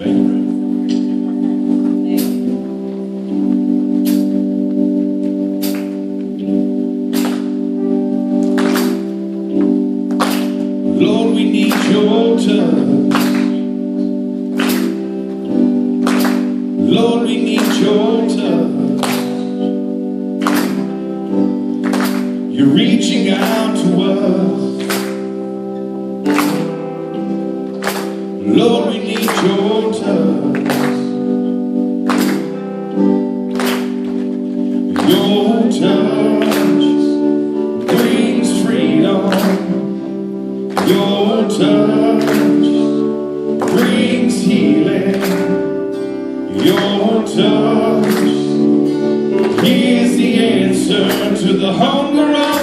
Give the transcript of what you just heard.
Lord, we need your touch. Lord, we need your touch. You're reaching out to us. Lord, we need your Your touch is the answer to the hunger.